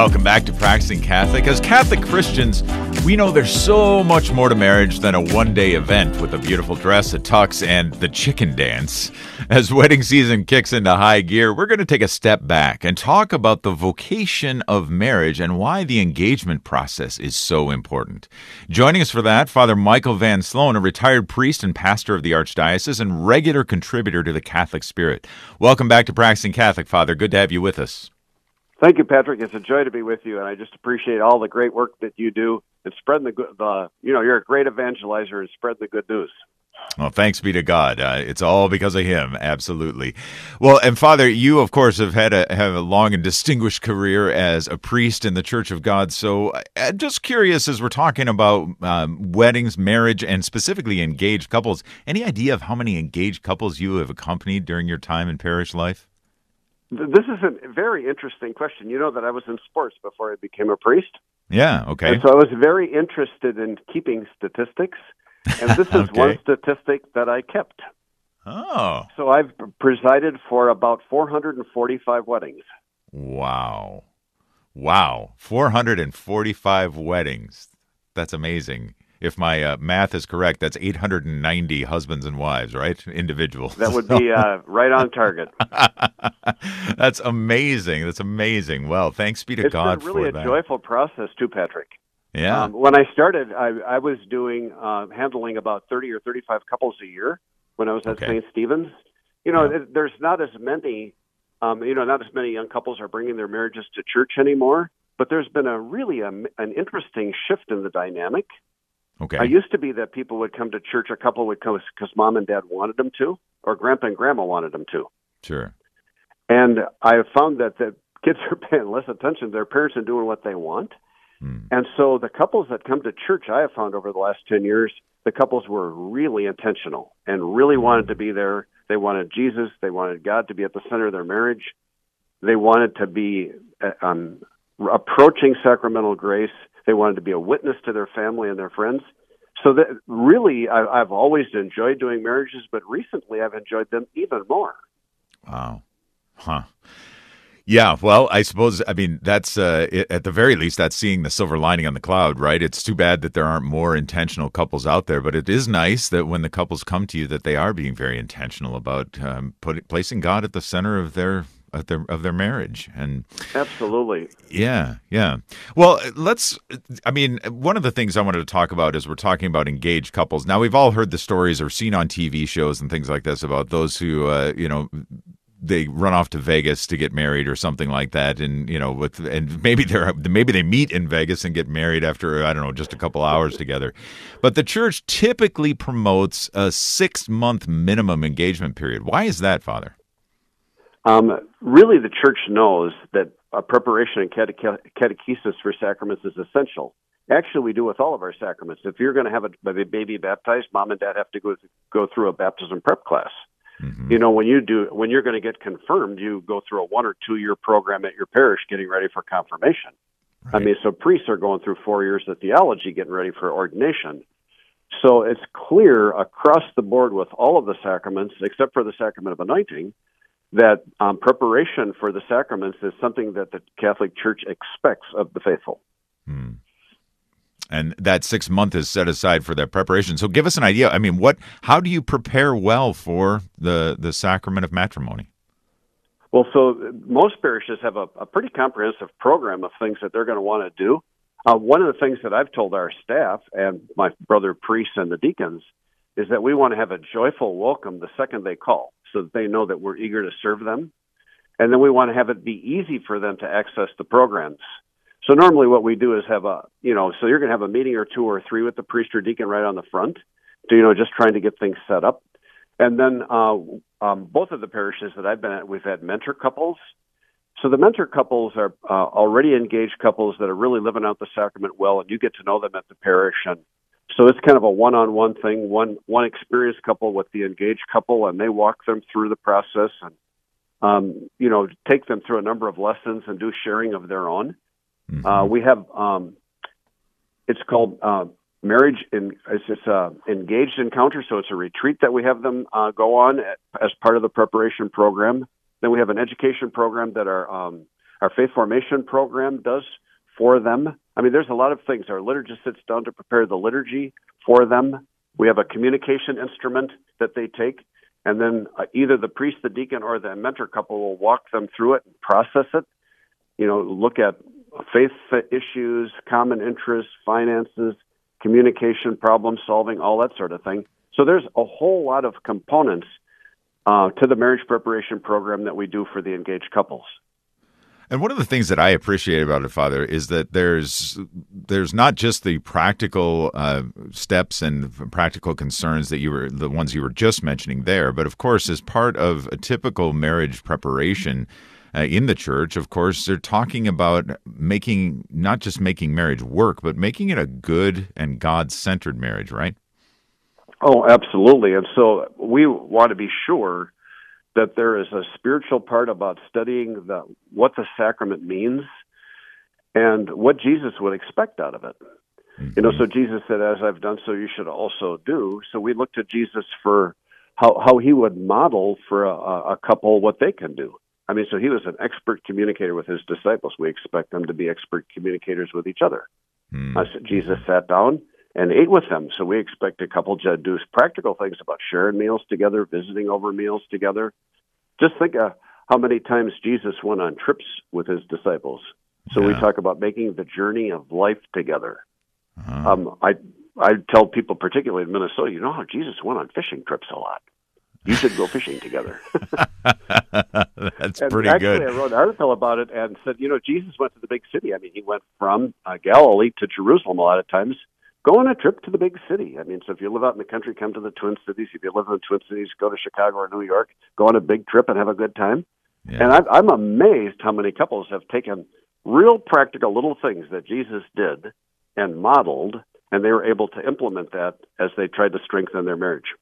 Welcome back to Practicing Catholic. As Catholic Christians, we know there's so much more to marriage than a one day event with a beautiful dress, a tux, and the chicken dance. As wedding season kicks into high gear, we're going to take a step back and talk about the vocation of marriage and why the engagement process is so important. Joining us for that, Father Michael Van Sloun, a retired priest and pastor of the Archdiocese and regular contributor to the Catholic Spirit. Welcome back to Practicing Catholic, Father. Good to have you with us. Thank you, Patrick. It's a joy to be with you, and I just appreciate all the great work that you do and spreading the good. The you know, you're a great evangelizer and spread the good news. Well, thanks be to God. Uh, it's all because of Him, absolutely. Well, and Father, you of course have had a have a long and distinguished career as a priest in the Church of God. So, uh, just curious, as we're talking about um, weddings, marriage, and specifically engaged couples, any idea of how many engaged couples you have accompanied during your time in parish life? This is a very interesting question. You know that I was in sports before I became a priest. Yeah, okay. And so I was very interested in keeping statistics, and this is Okay. one statistic that I kept. Oh, So I've presided for about 445 weddings. wow. Wow. 445 weddings. That's amazing. If my uh, math is correct, that's 890 husbands and wives, right? Individuals. That would be uh, right on target. That's amazing. That's amazing. Well, thanks be to It's God really for a joyful process too, Patrick. yeah. Um, when I started, I, I was doing uh, handling about thirty or thirty-five couples a year when I was at Okay. St. Stephen's. You know, Yeah. th- there's not as many, um, you know, not as many young couples are bringing their marriages to church anymore. But there's been a really a, an interesting shift in the dynamic. Okay. I used to be that people would come to church, a couple would come because mom and dad wanted them to, or grandpa and grandma wanted them to. sure. And I have found that the kids are paying less attention to their parents and doing what they want. Hmm. And so the couples that come to church, I have found over the last 10 years, the couples were really intentional and really wanted to be there. They wanted Jesus. They wanted God to be at the center of their marriage. They wanted to be uh, um, approaching sacramental grace. They wanted to be a witness to their family and their friends. So that really, I, I've always enjoyed doing marriages, but recently I've enjoyed them even more. Wow. Huh. Yeah, well, I suppose I mean that's uh, it, at the very least that's seeing the silver lining on the cloud, right? It's too bad that there aren't more intentional couples out there, but it is nice that when the couples come to you that they are being very intentional about um, placing God at the center of their of their of their marriage and Absolutely. yeah, yeah. Well, let's. I mean, one of the things I wanted to talk about is we're talking about engaged couples. Now, we've all heard the stories or seen on TV shows and things like this about those who, uh, you know, they run off to Vegas to get married or something like that, and you know, with and maybe they're maybe they meet in Vegas and get married after I don't know just a couple hours together. But the church typically promotes a six month minimum engagement period. Why is that, Father? Um, really, the church knows that uh, preparation and catechesis for sacraments is essential. Actually, we do with all of our sacraments. If you're going to have a, a baby baptized, mom and dad have to go go through a baptism prep class. Mhm. You know, when you do when you're going to get confirmed, you go through a one or two year program at your parish getting ready for confirmation. I mean, so priests are going through four years of theology getting ready for ordination. So it's clear across the board with all of the sacraments, except for the sacrament of anointing, that um, preparation for the sacraments is something that the Catholic Church expects of the faithful. Hmm. And that six month is set aside for that preparation. So give us an idea. I mean, what? How do you prepare well for the the sacrament of matrimony? Well, so most parishes have a, a pretty comprehensive program of things that they're going to want to do. Uh, one of the things that I've told our staff and my brother priests and the deacons is that we want to have a joyful welcome the second they call so that they know that we're eager to serve them. And then we want to have it be easy for them to access the programs. So normally what we do is have a, you know, so you're going to have a meeting or two or three with the priest or deacon right on the front, to, you know, just trying to get things set up. And then uh, um, both of the parishes that I've been at, we've had mentor couples. So the mentor couples are uh, already engaged couples that are really living out the sacrament well, and you get to know them at the parish. And so it's kind of a one-on-one thing, one one experienced couple with the engaged couple, and they walk them through the process and um, you know take them through a number of lessons and do sharing of their own. Mhm. Uh, we have um, it's called uh, marriage in it's, it's uh, engaged encounter, so it's a retreat that we have them uh, go on at, as part of the preparation program. Then we have an education program that our um, our faith formation program does for them. I mean, there's a lot of things. Our liturgist sits down to prepare the liturgy for them. We have a communication instrument that they take, and then uh, either the priest, the deacon, or the mentor couple will walk them through it and process it. You know, look at faith issues, common interests, finances, communication, problem solving, all that sort of thing. So there's a whole lot of components uh, to the marriage preparation program that we do for the engaged couples. And one of the things that I appreciate about it, Father, is that there's there's not just the practical uh, steps and practical concerns that you were the ones you were just mentioning there, but of course, as part of a typical marriage preparation. Uh, in the church, of course, they're talking about making not just making marriage work, but making it a good and God centered marriage, right? Oh, absolutely. And so we want to be sure that there is a spiritual part about studying the what the sacrament means and what Jesus would expect out of it. Mm-hmm. You know, so Jesus said, "As I've done, so you should also do." So we look to Jesus for how how he would model for a, a couple what they can do. I mean, so he was an expert communicator with his disciples. We expect them to be expert communicators with each other. Mm-hmm. Uh, so Jesus sat down and ate with them. So we expect a couple to do practical things about sharing meals together, visiting over meals together. Just think of how many times Jesus went on trips with his disciples. So yeah. we talk about making the journey of life together. Uh-huh. Um, I I tell people, particularly in Minnesota, you know how Jesus went on fishing trips a lot. You should go fishing together. That's and pretty actually, good. I wrote an article about it and said, you know, Jesus went to the big city. I mean, he went from uh, Galilee to Jerusalem a lot of times go on a trip to the big city. I mean, so if you live out in the country, come to the Twin Cities. If you live in the Twin Cities, go to Chicago or New York. Go on a big trip and have a good time. Yeah. And I, I'm amazed how many couples have taken real practical little things that Jesus did and modeled, and they were able to implement that as they tried to strengthen their marriage.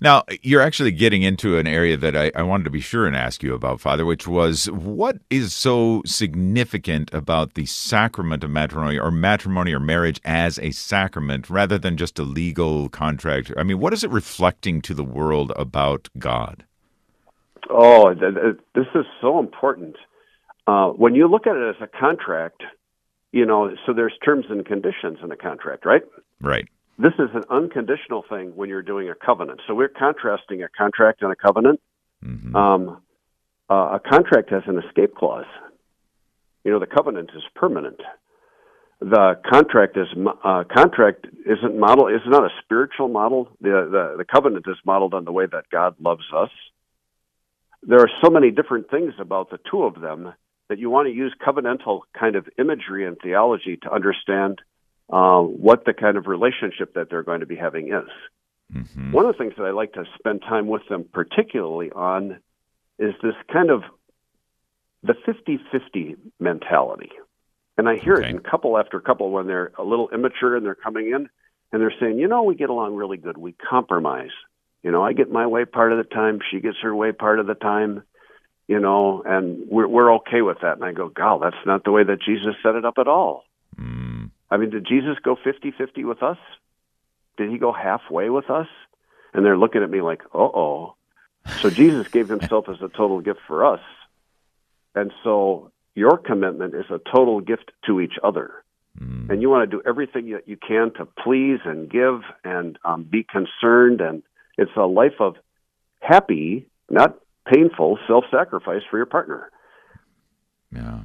Now, you're actually getting into an area that I, I, wanted to be sure and ask you about, Father, which was what is so significant about the sacrament of matrimony or matrimony or marriage as a sacrament rather than just a legal contract? I mean, what is it reflecting to the world about God? Oh, this is so important. Uh, when you look at it as a contract, you know, so there's terms and conditions in a contract, right? Right. This is an unconditional thing when you're doing a covenant. So we're contrasting a contract and a covenant. Mm-hmm. Um, uh, a contract has an escape clause. You know, the covenant is permanent. The contract is uh, contract isn't model is not a spiritual model. The, the the covenant is modeled on the way that God loves us. There are so many different things about the two of them that you want to use covenantal kind of imagery and theology to understand uh, what the kind of relationship that they're going to be having is. Mm-hmm. One of the things that I like to spend time with them particularly on is this kind of the 50 50 mentality. And I hear okay. it in couple after couple when they're a little immature and they're coming in and they're saying, you know, we get along really good. We compromise. You know, I get my way part of the time, she gets her way part of the time, you know, and we're, we're okay with that. And I go, God, that's not the way that Jesus set it up at all. Mm. I mean, did Jesus go 50 50 with us? Did he go halfway with us? And they're looking at me like, uh oh. So Jesus gave himself as a total gift for us. And so your commitment is a total gift to each other. Mm. And you want to do everything that you can to please and give and um, be concerned. And it's a life of happy, not painful self sacrifice for your partner. Yeah,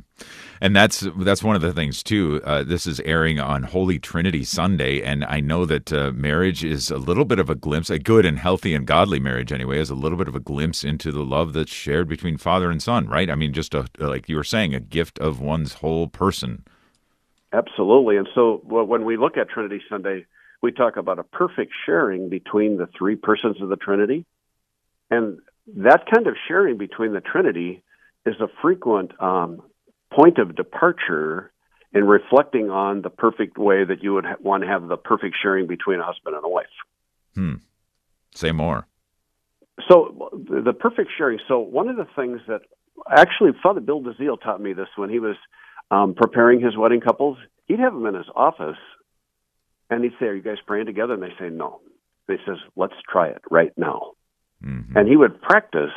and that's that's one of the things too. Uh, this is airing on Holy Trinity Sunday, and I know that uh, marriage is a little bit of a glimpse, a good and healthy and godly marriage anyway, is a little bit of a glimpse into the love that's shared between father and son. Right? I mean, just a, like you were saying, a gift of one's whole person. Absolutely, and so well, when we look at Trinity Sunday, we talk about a perfect sharing between the three persons of the Trinity, and that kind of sharing between the Trinity is a frequent um, point of departure in reflecting on the perfect way that you would ha- want to have the perfect sharing between a husband and a wife. Hmm. Say more. So the perfect sharing. So one of the things that actually Father Bill DeZiel taught me this when he was um, preparing his wedding couples. He'd have them in his office, and he'd say, "Are you guys praying together?" And they say, "No." He says, "Let's try it right now." Mm-hmm. And he would practice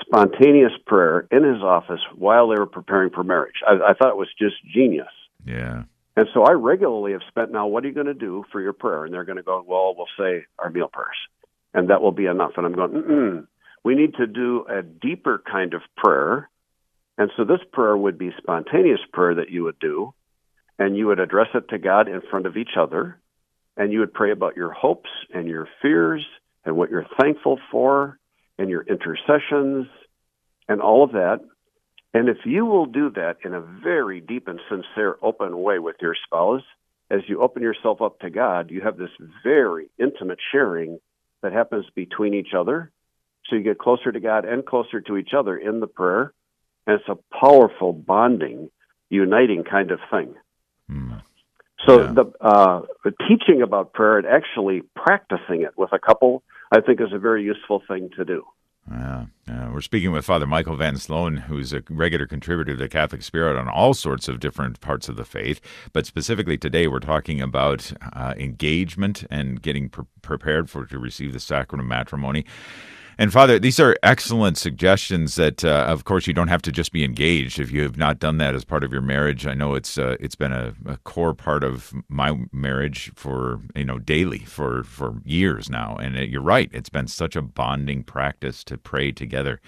spontaneous prayer in his office while they were preparing for marriage. I, I thought it was just genius. Yeah. And so I regularly have spent now, what are you going to do for your prayer? And they're going to go, well, we'll say our meal prayers, and that will be enough. And I'm going, Mm-mm. we need to do a deeper kind of prayer. And so this prayer would be spontaneous prayer that you would do, and you would address it to God in front of each other, and you would pray about your hopes and your fears and what you're thankful for and your intercessions and all of that. And if you will do that in a very deep and sincere, open way with your spouse, as you open yourself up to God, you have this very intimate sharing that happens between each other. So you get closer to God and closer to each other in the prayer. And it's a powerful bonding, uniting kind of thing. Mm. So Yeah. the, uh, the teaching about prayer and actually practicing it with a couple, I think, is a very useful thing to do. Yeah. We're speaking with Father Michael Van Sloun, who's a regular contributor to the Catholic Spirit on all sorts of different parts of the faith. But specifically today, we're talking about uh, engagement and getting pre- prepared for to receive the sacrament of matrimony. And Father, these are excellent suggestions. That, uh, of course, you don't have to just be engaged if you have not done that as part of your marriage. I know it's uh, it's been a, a core part of my marriage for you know daily for for years now. And uh, you're right; it's been such a bonding practice to pray together.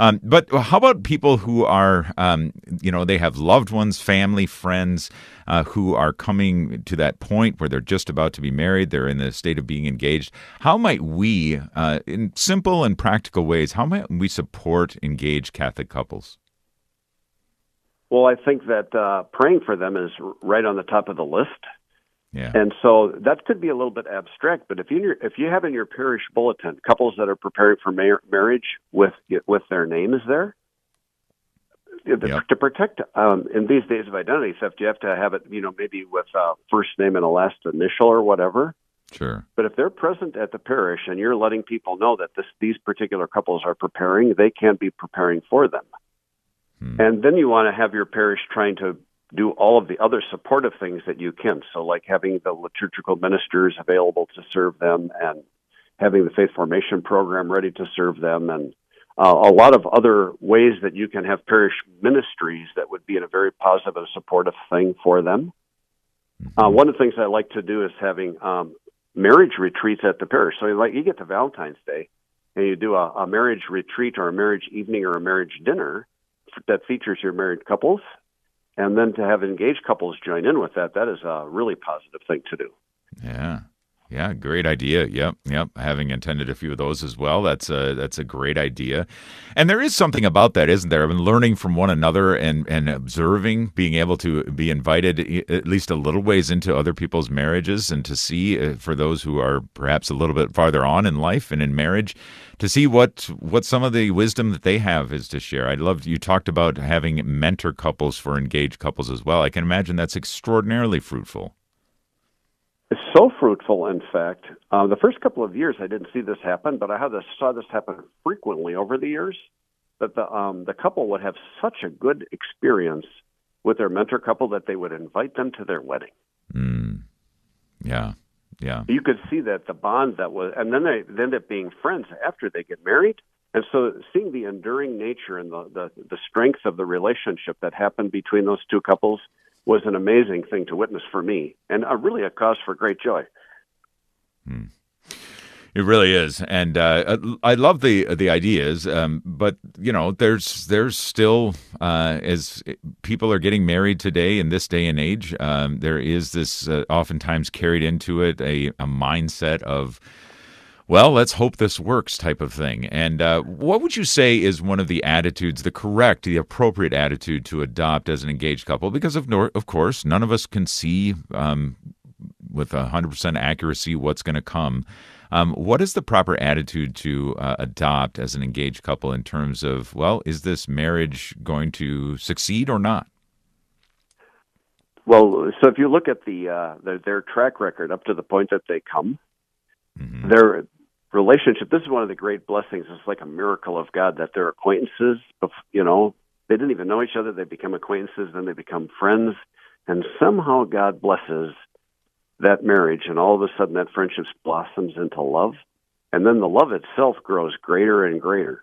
Um, but how about people who are, um, you know, they have loved ones, family, friends uh, who are coming to that point where they're just about to be married, they're in the state of being engaged. How might we, uh, in simple and practical ways, how might we support engaged Catholic couples? Well, I think that uh, praying for them is right on the top of the list. Yeah. And so that could be a little bit abstract, but if you if you have in your parish bulletin couples that are preparing for mar- marriage with with their names there, the- Yep. to protect um, in these days of identity theft, you have to have it, you know, maybe with uh, first name and a last initial or whatever. Sure. But if they're present at the parish and you're letting people know that this these particular couples are preparing, they can be preparing for them. Hmm. And then you want to have your parish trying to do all of the other supportive things that you can. So, like having the liturgical ministers available to serve them, and having the faith formation program ready to serve them, and uh, a lot of other ways that you can have parish ministries that would be a very positive and supportive thing for them. Uh, one of the things I like to do is having um, marriage retreats at the parish. So, like you get to Valentine's Day, and you do a, a marriage retreat or a marriage evening or a marriage dinner that features your married couples, and then to have engaged couples join in with that, that is a really positive thing to do. Yeah. Yeah, great idea. Yep, yep. Having attended a few of those as well, that's a that's a great idea. And there is something about that, isn't there? I mean, learning from one another and and observing, being able to be invited at least a little ways into other people's marriages, and to see uh, for those who are perhaps a little bit farther on in life and in marriage, to see what what some of the wisdom that they have is to share. I loved you talked about having mentor couples for engaged couples as well. I can imagine that's extraordinarily fruitful. So fruitful, in fact. Uh, the first couple of years, I didn't see this happen, but I had this, saw this happen frequently over the years. That the um, the couple would have such a good experience with their mentor couple that they would invite them to their wedding. Mm. Yeah, yeah. You could see that the bond that was, and then they, they end up being friends after they get married. And so, seeing the enduring nature and the, the the strength of the relationship that happened between those two couples was an amazing thing to witness for me, and uh, really a cause for great joy. It really is, and uh, I love the the ideas. Um, but you know, there's there's still uh, as people are getting married today in this day and age, um, there is this uh, oftentimes carried into it a, a mindset of. Well, let's hope this works, type of thing. And uh, what would you say is one of the attitudes, the correct, the appropriate attitude to adopt as an engaged couple? Because of nor- of course, none of us can see um, with hundred percent accuracy what's going to come. Um, what is the proper attitude to uh, adopt as an engaged couple in terms of, well, is this marriage going to succeed or not? Well, so if you look at the uh, their, their track record up to the point that they come, Mhm. their relationship. This is one of the great blessings. It's like a miracle of God that their acquaintances, you know, they didn't even know each other. They become acquaintances, then they become friends, and somehow God blesses that marriage, and all of a sudden that friendship blossoms into love, and then the love itself grows greater and greater.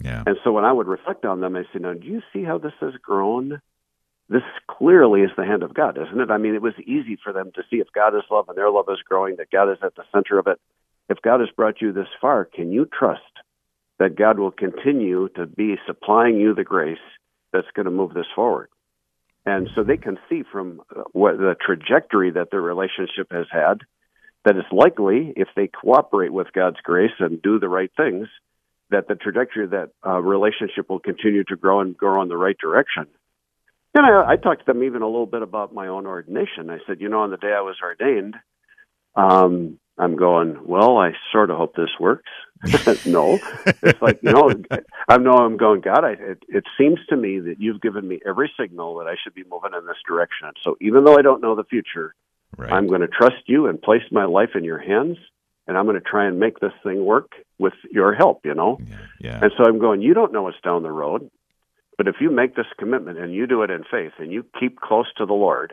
Yeah. And so when I would reflect on them, I say, now, do you see how this has grown? This clearly is the hand of God, isn't it? I mean, it was easy for them to see if God is love and their love is growing, that God is at the center of it. If God has brought you this far, can you trust that God will continue to be supplying you the grace that's going to move this forward? And so they can see from uh, what the trajectory that their relationship has had that it's likely, if they cooperate with God's grace and do the right things, that the trajectory of that uh, relationship will continue to grow and grow in the right direction. And I, I talked to them even a little bit about my own ordination. I said, you know, on the day I was ordained, um, I'm going, well, I sort of hope this works. no, it's like no, I know I'm going. God, I, it, it seems to me that you've given me every signal that I should be moving in this direction. So even though I don't know the future, right. I'm going to trust you and place my life in your hands, and I'm going to try and make this thing work with your help. You know, yeah, yeah. And so I'm going. You don't know what's down the road, but if you make this commitment and you do it in faith and you keep close to the Lord,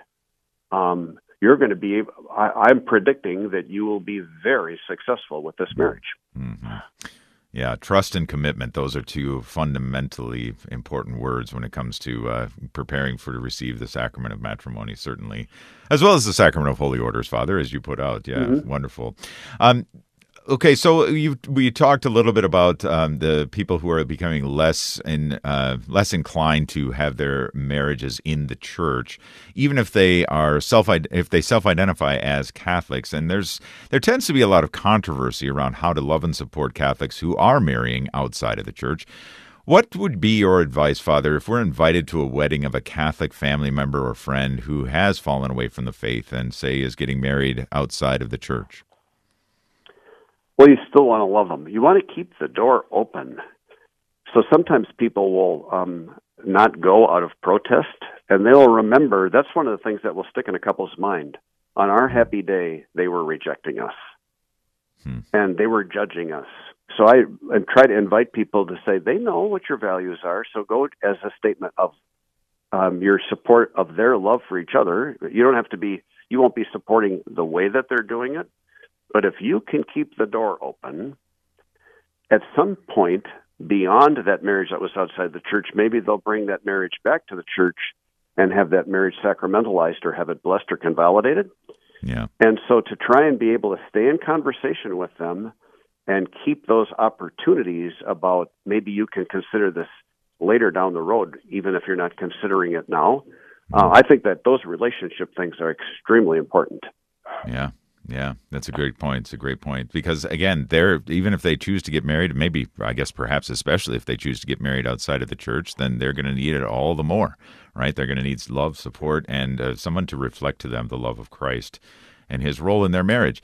um, you're going to be I, am predicting that you will be very successful with this marriage mm-hmm. yeah trust and commitment those are two fundamentally important words when it comes to uh, preparing for to receive the sacrament of matrimony certainly as well as the sacrament of holy orders father as you put out yeah mm-hmm. wonderful um, Okay, so you we talked a little bit about um, the people who are becoming less in uh, less inclined to have their marriages in the church, even if they are self if they self identify as Catholics. And there's there tends to be a lot of controversy around how to love and support Catholics who are marrying outside of the church. What would be your advice, Father, if we're invited to a wedding of a Catholic family member or friend who has fallen away from the faith and say is getting married outside of the church? Well, you still want to love them. You want to keep the door open. So sometimes people will um, not go out of protest, and they'll remember that's one of the things that will stick in a couple's mind. On our happy day, they were rejecting us, hmm. and they were judging us. So I and try to invite people to say they know what your values are. So go as a statement of um, your support of their love for each other. You don't have to be. You won't be supporting the way that they're doing it, but if you can keep the door open, at some point beyond that marriage that was outside the church, maybe they'll bring that marriage back to the church and have that marriage sacramentalized or have it blessed or convalidated. Yeah. And so to try and be able to stay in conversation with them and keep those opportunities about maybe you can consider this later down the road, even if you're not considering it now. Uh, I think that those relationship things are extremely important. Yeah. Yeah, that's a great point. It's a great point because again, they're even if they choose to get married, maybe I guess perhaps especially if they choose to get married outside of the church, then they're going to need it all the more, right? They're going to need love, support, and uh, someone to reflect to them the love of Christ and His role in their marriage.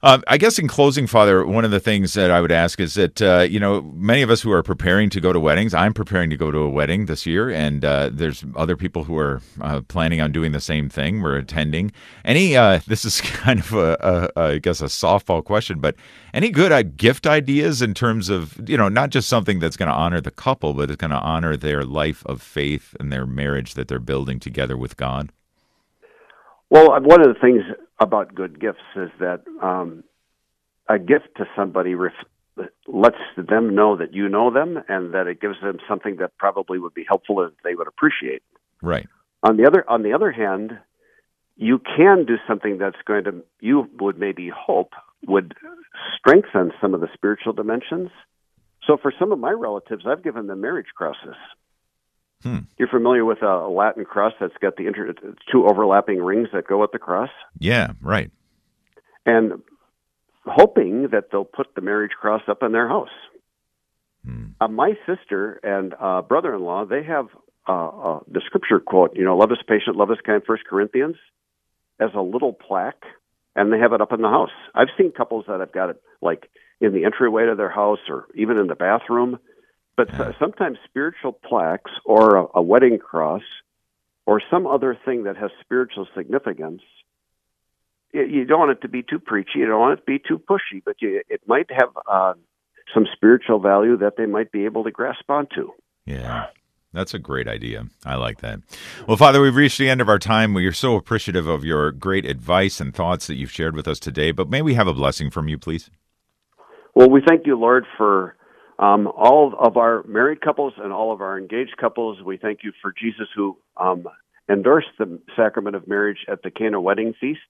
Uh, I guess in closing, Father, one of the things that I would ask is that uh, you know many of us who are preparing to go to weddings. I'm preparing to go to a wedding this year, and uh, there's other people who are uh, planning on doing the same thing. We're attending. Any? Uh, this is kind of a, a, a, I guess a softball question, but any good uh, gift ideas in terms of you know not just something that's going to honor the couple, but it's going to honor their life of faith and their marriage that they're building together with God. Well, one of the things about good gifts is that um, a gift to somebody ref- lets them know that you know them and that it gives them something that probably would be helpful and they would appreciate. Right. On the other on the other hand, you can do something that's going to you would maybe hope would strengthen some of the spiritual dimensions. So for some of my relatives, I've given them marriage crosses. Hmm. You're familiar with a Latin cross that's got the inter- two overlapping rings that go with the cross? Yeah, right. And hoping that they'll put the marriage cross up in their house. Hmm. Uh, my sister and uh, brother-in-law, they have uh, uh, the scripture quote, you know, love is patient, love is kind, First Corinthians, as a little plaque, and they have it up in the house. I've seen couples that have got it like in the entryway to their house or even in the bathroom but yeah. sometimes spiritual plaques or a, a wedding cross or some other thing that has spiritual significance you don't want it to be too preachy. You don't want it to be too pushy, but you, it might have uh, some spiritual value that they might be able to grasp onto. Yeah. That's a great idea. I like that. Well, Father, we've reached the end of our time. We are so appreciative of your great advice and thoughts that you've shared with us today. But may we have a blessing from you, please? Well, we thank you, Lord, for um, all of our married couples and all of our engaged couples. We thank you for Jesus who um, endorsed the sacrament of marriage at the Cana wedding feast,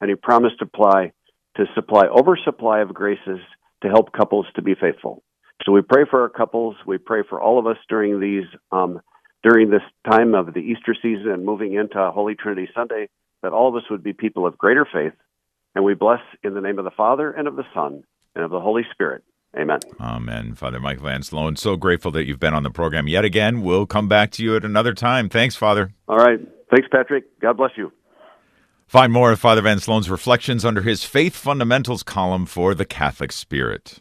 and he promised to apply to supply oversupply of graces to help couples to be faithful. So we pray for our couples. We pray for all of us during these um, during this time of the Easter season and moving into Holy Trinity Sunday that all of us would be people of greater faith. And we bless in the name of the Father and of the Son and of the Holy Spirit. Amen. Amen. Father Michael Van Sloun, so grateful that you've been on the program yet again. We'll come back to you at another time. Thanks, Father. All right. Thanks, Patrick. God bless you. Find more of Father Van Sloun's reflections under his Faith Fundamentals column for the Catholic Spirit.